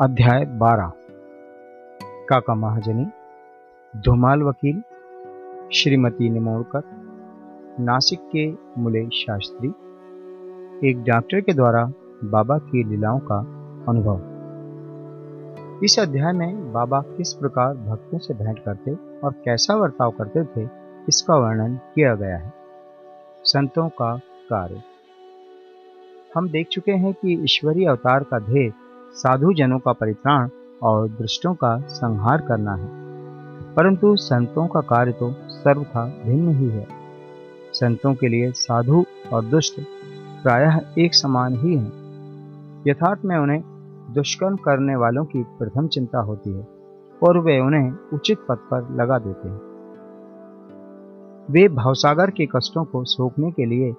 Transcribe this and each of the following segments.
अध्याय बारह। काका महाजनी, धुमाल वकील, श्रीमती निमोड़कर नासिक के मुले शास्त्री, एक डॉक्टर के द्वारा बाबा की लीलाओं का अनुभव। इस अध्याय में बाबा किस प्रकार भक्तों से भेंट करते और कैसा वर्ताव करते थे, इसका वर्णन किया गया है। संतों का कार्य। हम देख चुके हैं कि ईश्वरीय अवतार का ध्येय साधु जनों का परित्राण और दुष्टों का संहार करना है। परंतु संतों का कार्य तो सर्वथा भिन्न ही है। संतों के लिए साधु और दुष्ट प्रायः एक समान ही हैं। यथार्थ में उन्हें दुष्कर्म करने वालों की प्रथम चिंता होती है और वे उन्हें उचित पद पर लगा देते हैं। वे भावसागर के कष्टों को सोखने के लिए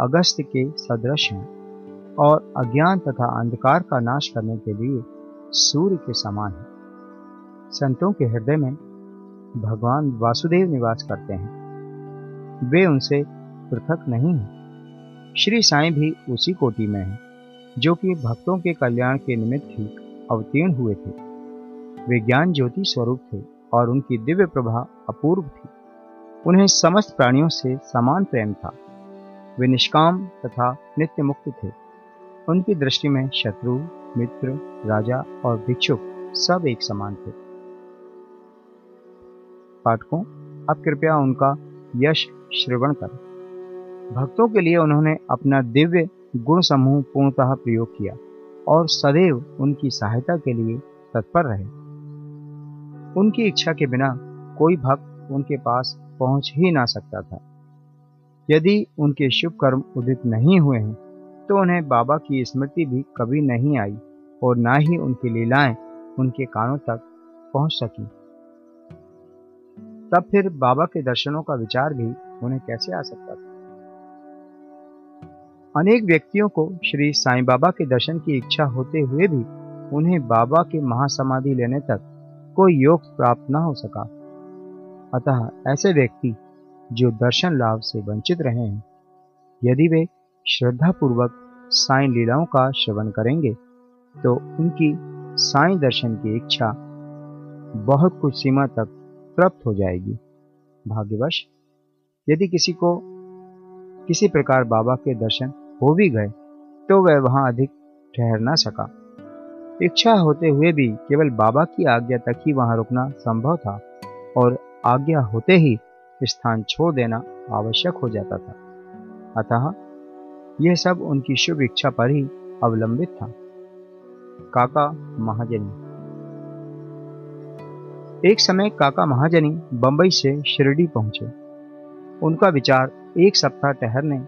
अगस्त के सदृश हैं। और अज्ञान तथा अंधकार का नाश करने के लिए सूर्य के समान है। संतों के हृदय में भगवान वासुदेव निवास करते हैं। वे उनसे पृथक नहीं हैं। श्री साईं भी उसी कोटि में हैं, जो कि भक्तों के कल्याण के निमित्त ही अवतीर्ण हुए थे। वे ज्ञान ज्योति स्वरूप थे और उनकी दिव्य प्रभा अपूर्व थी। उन्हें समस्त प्राणियों से समान प्रेम था। वे निष्काम तथा नित्य मुक्त थे। उनकी दृष्टि में शत्रु, मित्र, राजा और भिक्षुक सब एक समान थे। पाठकों, अब कृपया उनका यश श्रवण करें। भक्तों के लिए उन्होंने अपना दिव्य गुण समूह पूर्णतः प्रयोग किया और सदैव उनकी सहायता के लिए तत्पर रहे। उनकी इच्छा के बिना कोई भक्त उनके पास पहुँच ही ना सकता था। यदि उनके शुभ कर्म उदित नहीं हुए हैं तो उन्हें बाबा की स्मृति भी कभी नहीं आई और ना ही उनकी लीलाएँ उनके कानों तक पहुँच सकी। तब फिर बाबा के दर्शनों का विचार भी उन्हें कैसे आ सकता था? अनेक व्यक्तियों को श्री साईं बाबा के दर्शन की इच्छा होते हुए भी उन्हें बाबा के महासमाधि लेने तक कोई योग प्राप्त न हो सका। अतः ऐसे व्यक्ति जो दर्शन लाभ से वंचित रहे हैं, यदि वे श्रद्धा पूर्वक साईं लीलाओं का श्रवण करेंगे तो उनकी साईं दर्शन की इच्छा बहुत कुछ सीमा तक प्राप्त हो जाएगी। भाग्यवश, यदि किसी को किसी प्रकार बाबा के दर्शन हो भी गए तो वह वहाँ अधिक ठहर ना सका। इच्छा होते हुए भी केवल बाबा की आज्ञा तक ही वहाँ रुकना संभव था, और आज्ञा होते ही स्थान छोड़ देना आवश्यक हो जाता था। अतः यह सब उनकी शुभ इच्छा पर ही अवलंबित था। काका महाजनी। एक समय काका महाजनी बंबई से शिरडी पहुँचे। उनका विचार एक सप्ताह ठहरने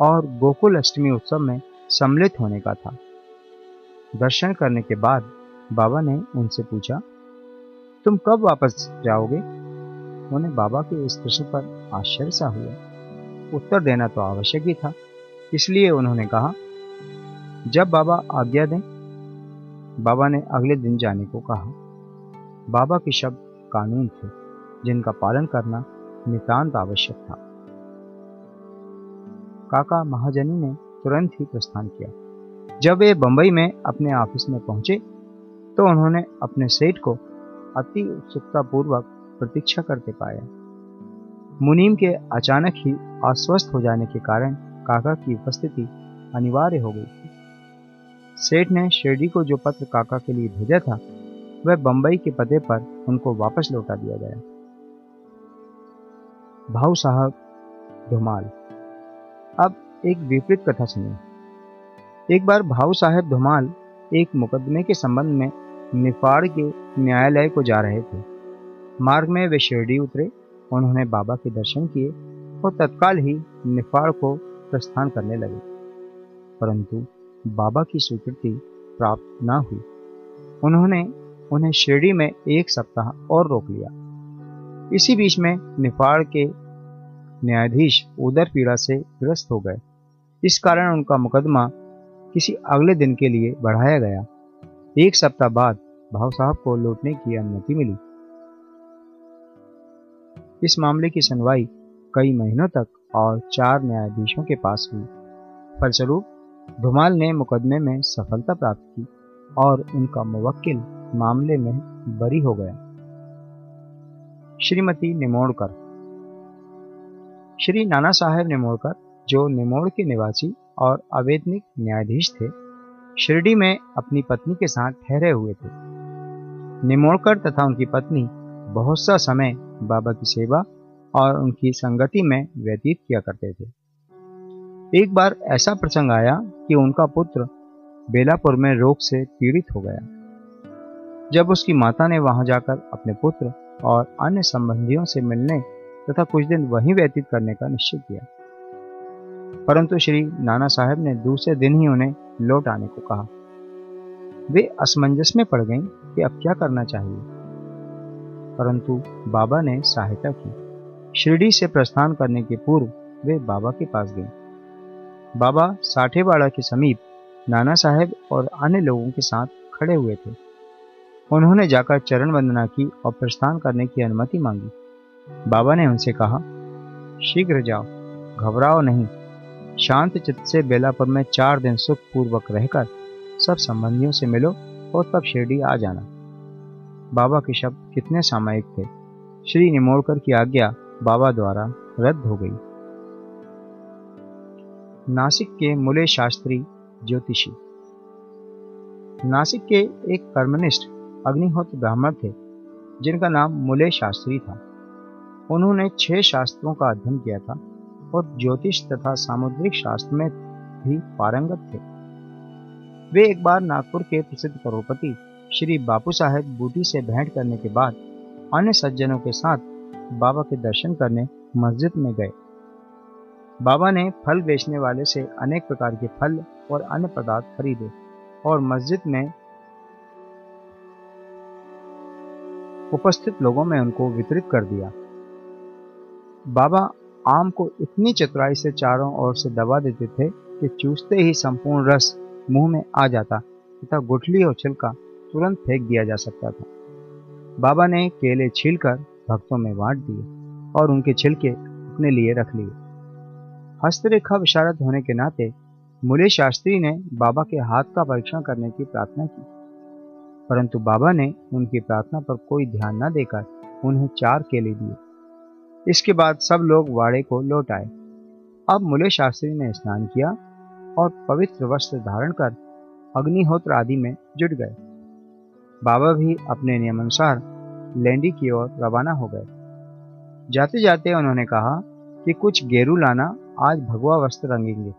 और गोकुल अष्टमी उत्सव में सम्मिलित होने का था। दर्शन करने के बाद बाबा ने उनसे पूछा, तुम कब वापस जाओगे? उन्हें बाबा के इस प्रश्न पर आश्चर्य सा हुआ। उत्तर देना तो आवश्यक ही था। इसलिए उन्होंने कहा, जब बाबा आज्ञा दें। बाबा ने अगले दिन जाने को कहा। बाबा के शब्द कानून थे, जिनका पालन करना नितांत आवश्यक था। काका महाजनी ने तुरंत ही प्रस्थान किया। जब वे बंबई में अपने ऑफ़िस में पहुँचे तो उन्होंने अपने सेठ को अति उत्सुकतापूर्वक प्रतीक्षा करते पाया। मुनीम के अचानक ही अस्वस्थ हो जाने के कारण काका की उपस्थिति अनिवार्य हो गई थी। सेठ ने शिरडी को जो पत्र काका के लिए भेजा था, वह बंबई के पते पर उनको वापस लौटा दिया गया। भाऊ साहब, धुमाल। अब एक विपरीत कथा सुनिए। एक बार भाऊ साहेब धुमाल एक मुकदमे के संबंध में निफाड़ के न्यायालय को जा रहे थे। मार्ग में वे शिरडी उतरे, उन्होंने बाबा के दर्शन किए और तत्काल ही निफाड़ को प्रस्थान करने लगे। परंतु बाबा की स्वीकृति प्राप्त न हुई। उन्होंने उन्हें शिरडी में एक सप्ताह और रोक लिया। इसी बीच में निफाड़ के न्यायाधीश उदर पीड़ा से ग्रस्त हो गए। इस कारण उनका मुकदमा किसी अगले दिन के लिए बढ़ाया गया। एक सप्ताह बाद भाव साहब को लौटने की अनुमति मिली। इस मामले की सुनवाई कई महीनों तक और चार न्यायाधीशों के पास हुई। फलस्वरूप, धुमाल ने मुकदमे में सफलता प्राप्त की और उनका मुवक्किल मामले में बरी हो गया। श्रीमती निमोड़कर। श्री नाना साहेब निमोड़कर, जो निमोड़ के निवासी और अवैतनिक न्यायाधीश थे, शिरडी में अपनी पत्नी के साथ ठहरे हुए थे। निमोड़कर तथा उनकी पत्नी, बहुत सा समय बाबा की सेवा और उनकी संगति में व्यतीत किया करते थे। एक बार ऐसा प्रसंग आया कि उनका पुत्र बेलापुर में रोग से पीड़ित हो गया। जब उसकी माता ने वहाँ जाकर अपने पुत्र और अन्य संबंधियों से मिलने तथा कुछ दिन वहीं व्यतीत करने का निश्चय किया। परंतु श्री नाना साहब ने दूसरे दिन ही उन्हें लौट आने को कहा। वे असमंजस में पड़ गईं कि अब क्या करना चाहिए। परंतु बाबा ने सहायता की। शिरडी से प्रस्थान करने के पूर्व वे बाबा के पास गए। बाबा साठेवाड़ा के समीप नाना साहेब और अन्य लोगों के साथ खड़े हुए थे। उन्होंने जाकर चरण वंदना की और प्रस्थान करने की अनुमति मांगी। बाबा ने उनसे कहा, शीघ्र जाओ, घबराओ नहीं। शांत चित्त से बेलापुर में चार दिन सुख पूर्वक रहकर सब संबंधियों से मिलो और तब शिरडी आ जाना। बाबा के शब्द कितने सामायिक थे। श्री निमोड़कर की आज्ञा बाबा द्वारा रद्द हो गई। नासिक के मुले शास्त्री ज्योतिषी। नासिक के एक कर्मनिष्ठ अग्निहोत्र ब्राह्मण थे, जिनका नाम मुले शास्त्री था। उन्होंने छह शास्त्रों का अध्ययन किया था और ज्योतिष तथा सामुद्रिक शास्त्र में भी पारंगत थे। वे एक बार नागपुर के प्रसिद्ध करोड़पति श्री बापू साहेब बूटी से भेंट करने के बाद अन्य सज्जनों के साथ बाबा के दर्शन करने मस्जिद में गए। बाबा ने फल बेचने वाले से अनेक प्रकार के फल और अन्य पदार्थ खरीदे और मस्जिद में उपस्थित लोगों में उनको वितरित कर दिया। बाबा आम को इतनी चतुराई से चारों ओर से दबा देते थे कि चूसते ही संपूर्ण रस मुँह में आ जाता तथा गुठली और छिलका तुरंत फेंक दिया जा सकता था। बाबा ने केले छीलकर भक्तों में बांट दिए और उनके छिलके अपने लिए रख लिए। हस्तरेखा विशारद होने के नाते मुले शास्त्री ने बाबा के हाथ का परीक्षण करने की प्रार्थना की। परंतु बाबा ने उनकी प्रार्थना पर कोई ध्यान न देकर उन्हें चार केले दिए। इसके बाद सब लोग वाड़े को लौट आए। अब मुले शास्त्री ने स्नान किया और पवित्र वस्त्र धारण कर अग्निहोत्र आदि में जुट गए। बाबा भी अपने नियमानुसार लैंडी की ओर रवाना हो गए। जाते जाते उन्होंने कहा कि कुछ गेरू लाना आज भगवा वस्त्र रंगेंगे।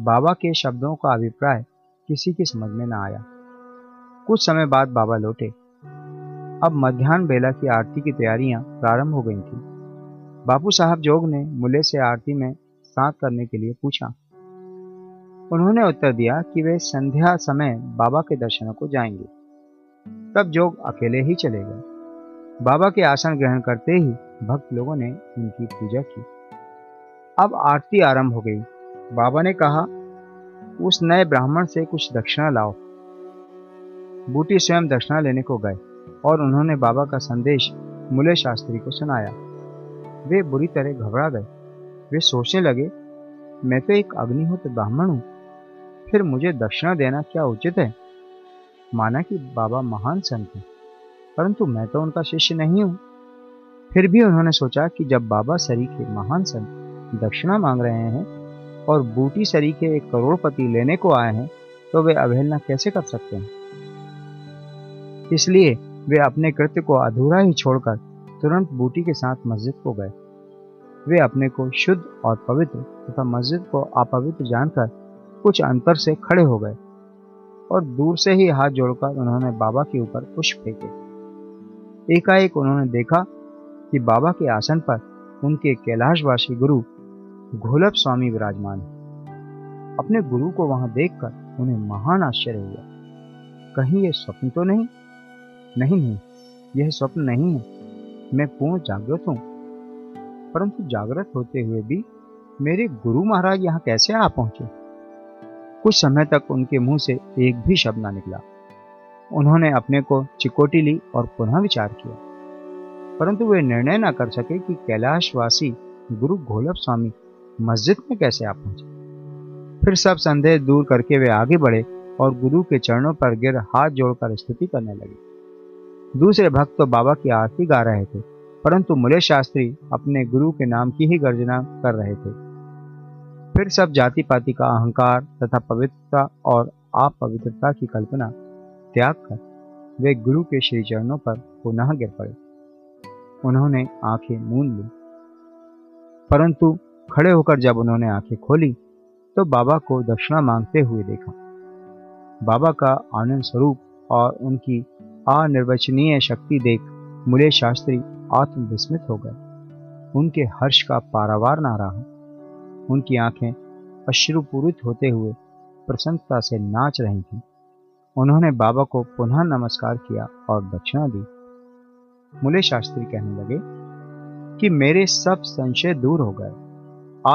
बाबा के शब्दों का अभिप्राय किसी की समझ में न आया। कुछ समय बाद बाबा लौटे। अब मध्यान्ह बेला की आरती की तैयारियाँ प्रारंभ हो गई थी। बापू साहब जोग ने मुले से आरती में साथ करने के लिए पूछा। उन्होंने उत्तर दिया कि वे संध्या समय बाबा के दर्शनों को जाएँगे। तब जोग अकेले ही चले गए। बाबा के आसन ग्रहण करते ही भक्त लोगों ने उनकी पूजा की। अब आरती आरंभ हो गई। बाबा ने कहा, उस नए ब्राह्मण से कुछ दक्षिणा लाओ। बूटी स्वयं दक्षिणा लेने को गए और उन्होंने बाबा का संदेश मुले शास्त्री को सुनाया। वे बुरी तरह घबरा गए। वे सोचने लगे, मैं तो एक अग्निहोत्र ब्राह्मण हूँ। फिर मुझे दक्षिणा देना क्या उचित है? माना कि बाबा महान संत हैं, परंतु मैं तो उनका शिष्य नहीं हूँ। फिर भी उन्होंने सोचा कि जब बाबा सरी के महान संत दक्षिणा मांग रहे हैं और बूटी सरी के एक करोड़पति लेने को आए हैं तो वे अवहेलना कैसे कर सकते हैं? इसलिए वे अपने कृत्य को अधूरा ही छोड़कर तुरंत बूटी के साथ मस्जिद को गए। वे अपने को शुद्ध और पवित्र तथा मस्जिद को अपवित्र जानकर कुछ अंतर से खड़े हो गए। और दूर से ही हाथ जोड़कर उन्होंने बाबा के ऊपर पुष्प फेंके। एकाएक उन्होंने देखा कि बाबा के आसन पर उनके कैलाशवासी गुरु घोलप स्वामी विराजमान है। अपने गुरु को वहाँ देखकर उन्हें महान आश्चर्य हुआ। कहीं यह स्वप्न तो नहीं? नहीं नहीं, यह स्वप्न नहीं है। मैं पूर्ण जागृत हूँ। परंतु जागृत होते हुए भी मेरे गुरु महाराज यहाँ कैसे आ पहुँचे? कुछ समय तक उनके मुँह से एक भी शब्द ना निकला। उन्होंने अपने को चिकोटी ली और पुनः विचार किया। परंतु वे निर्णय ना कर सके कि कैलाशवासी गुरु घोलप स्वामी मस्जिद में कैसे आ पहुँचे। फिर सब संदेह दूर करके वे आगे बढ़े और गुरु के चरणों पर गिर हाथ जोड़कर स्तुति करने लगे। दूसरे भक्त तो बाबा की आरती गा रहे थे, परंतु मुले शास्त्री अपने गुरु के नाम की ही गर्जना कर रहे थे। फिर सब जाति पाति का अहंकार तथा पवित्रता और अपवित्रता की कल्पना त्याग कर वे गुरु के श्री चरणों पर पुनः गिर पड़े। उन्होंने आँखें मूंद ली। परंतु खड़े होकर जब उन्होंने आँखें खोली तो बाबा को दक्षिणा मांगते हुए देखा। बाबा का आनंद स्वरूप और उनकी अनिर्वचनीय शक्ति देख मुले शास्त्री आत्मविस्मित हो गए। उनके हर्ष का पारावार ना रहा। उनकी आँखें अश्रुपूरित होते हुए प्रसन्नता से नाच रही थीं। उन्होंने बाबा को पुनः नमस्कार किया और दक्षिणा दी। मुले शास्त्री कहने लगे, कि मेरे सब संशय दूर हो गए।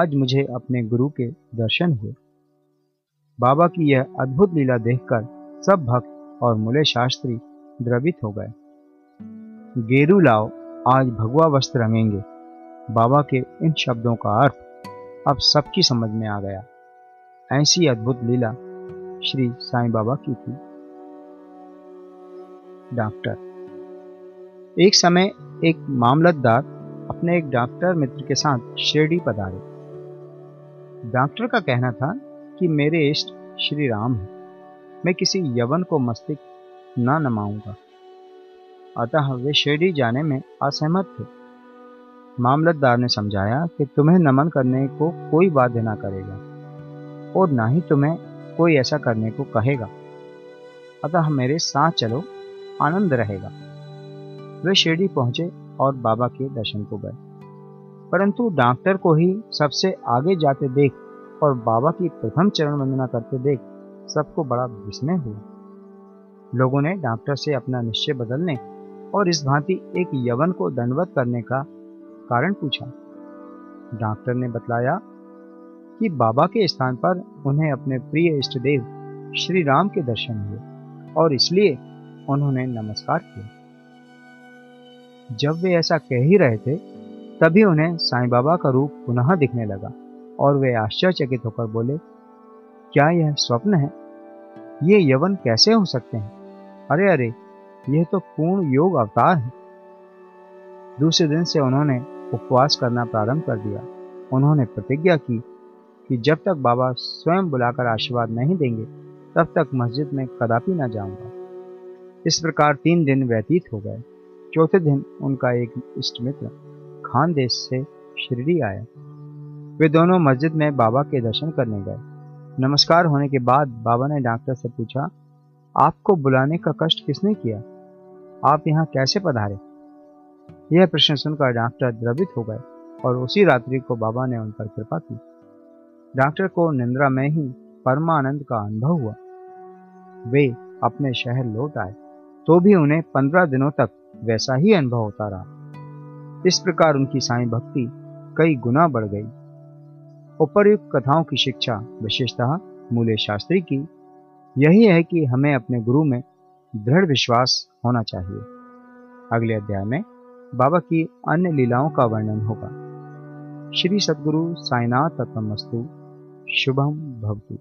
आज मुझे अपने गुरु के दर्शन हुए। बाबा की यह अद्भुत लीला देखकर सब भक्त और मुले शास्त्री द्रवित हो गए। गेरू लाओ, आज भगवा वस्त्र रंगेंगे। बाबा के इन शब्दों का अर्थ अब सबकी समझ में आ गया। ऐसी अद्भुत लीला श्री साईं बाबा की थी। डॉक्टर। एक समय एक मामलतदार अपने एक डॉक्टर मित्र के साथ शिरडी पधारे डॉक्टर का कहना था कि मेरे इष्ट श्री राम है। मैं किसी यवन को मस्तिष्क न नमाऊँगा। अतः वे शिरडी जाने में असहमत थे। मामलतदार ने समझाया कि तुम्हें नमन करने को कोई बाध्य ना करेगा, और ना ही तुम्हें कोई ऐसा करने को कहेगा। अतः मेरे साथ चलो, आनंद रहेगा। वे शिरडी पहुँचे और बाबा के दर्शन को गए। परंतु डॉक्टर को ही सबसे आगे जाते देख और बाबा की प्रथम चरण वंदना करते देख सबको बड़ा विस्मय हुआ। लोगों ने डॉक्टर से अपना निश्चय बदलने और इस भांति एक यवन को दंडवत करने का कारण पूछा। डॉक्टर ने बतलाया कि बाबा के स्थान पर उन्हें अपने प्रिय इष्ट देव श्री राम के दर्शन हुए और इसलिए उन्होंने नमस्कार किया। जब वे ऐसा कह ही रहे थे, तभी उन्हें साईं बाबा का रूप पुनः दिखने लगा और वे आश्चर्यचकित होकर बोले, क्या यह स्वप्न है? ये यवन कैसे हो सकते हैं? अरे अरे, यह तो पूर्ण योग अवतार है। दूसरे दिन से उन्होंने उपवास करना प्रारंभ कर दिया। उन्होंने प्रतिज्ञा की कि जब तक बाबा स्वयं बुलाकर आशीर्वाद नहीं देंगे, तब तक मस्जिद में कदापि न जाऊँगा। इस प्रकार तीन दिन व्यतीत हो गए। चौथे दिन उनका एक इष्ट मित्र खान देश से शिरडी आया। वे दोनों मस्जिद में बाबा के दर्शन करने गए। नमस्कार होने के बाद बाबा ने डॉक्टर से पूछा, आपको बुलाने का कष्ट किसने किया? आप यहाँ कैसे पधारे? यह प्रश्न सुनकर डॉक्टर द्रवित हो गए और उसी रात्रि को बाबा ने उन पर कृपा की। डॉक्टर को निंद्रा में ही परमानंद का अनुभव हुआ। वे अपने शहर लौट आए तो भी उन्हें पंद्रह दिनों तक वैसा ही अनुभव होता रहा। इस प्रकार उनकी साई भक्ति कई गुना बढ़ गई। उपरयुक्त कथाओं की शिक्षा, विशेषतः मूल्य शास्त्री की, यही है कि हमें अपने गुरु में दृढ़ विश्वास होना चाहिए। अगले अध्याय में बाबा की अन्य लीलाओं का वर्णन होगा। श्री सदगुरु साईनाथ तत्वमस्तु शुभम भवतु।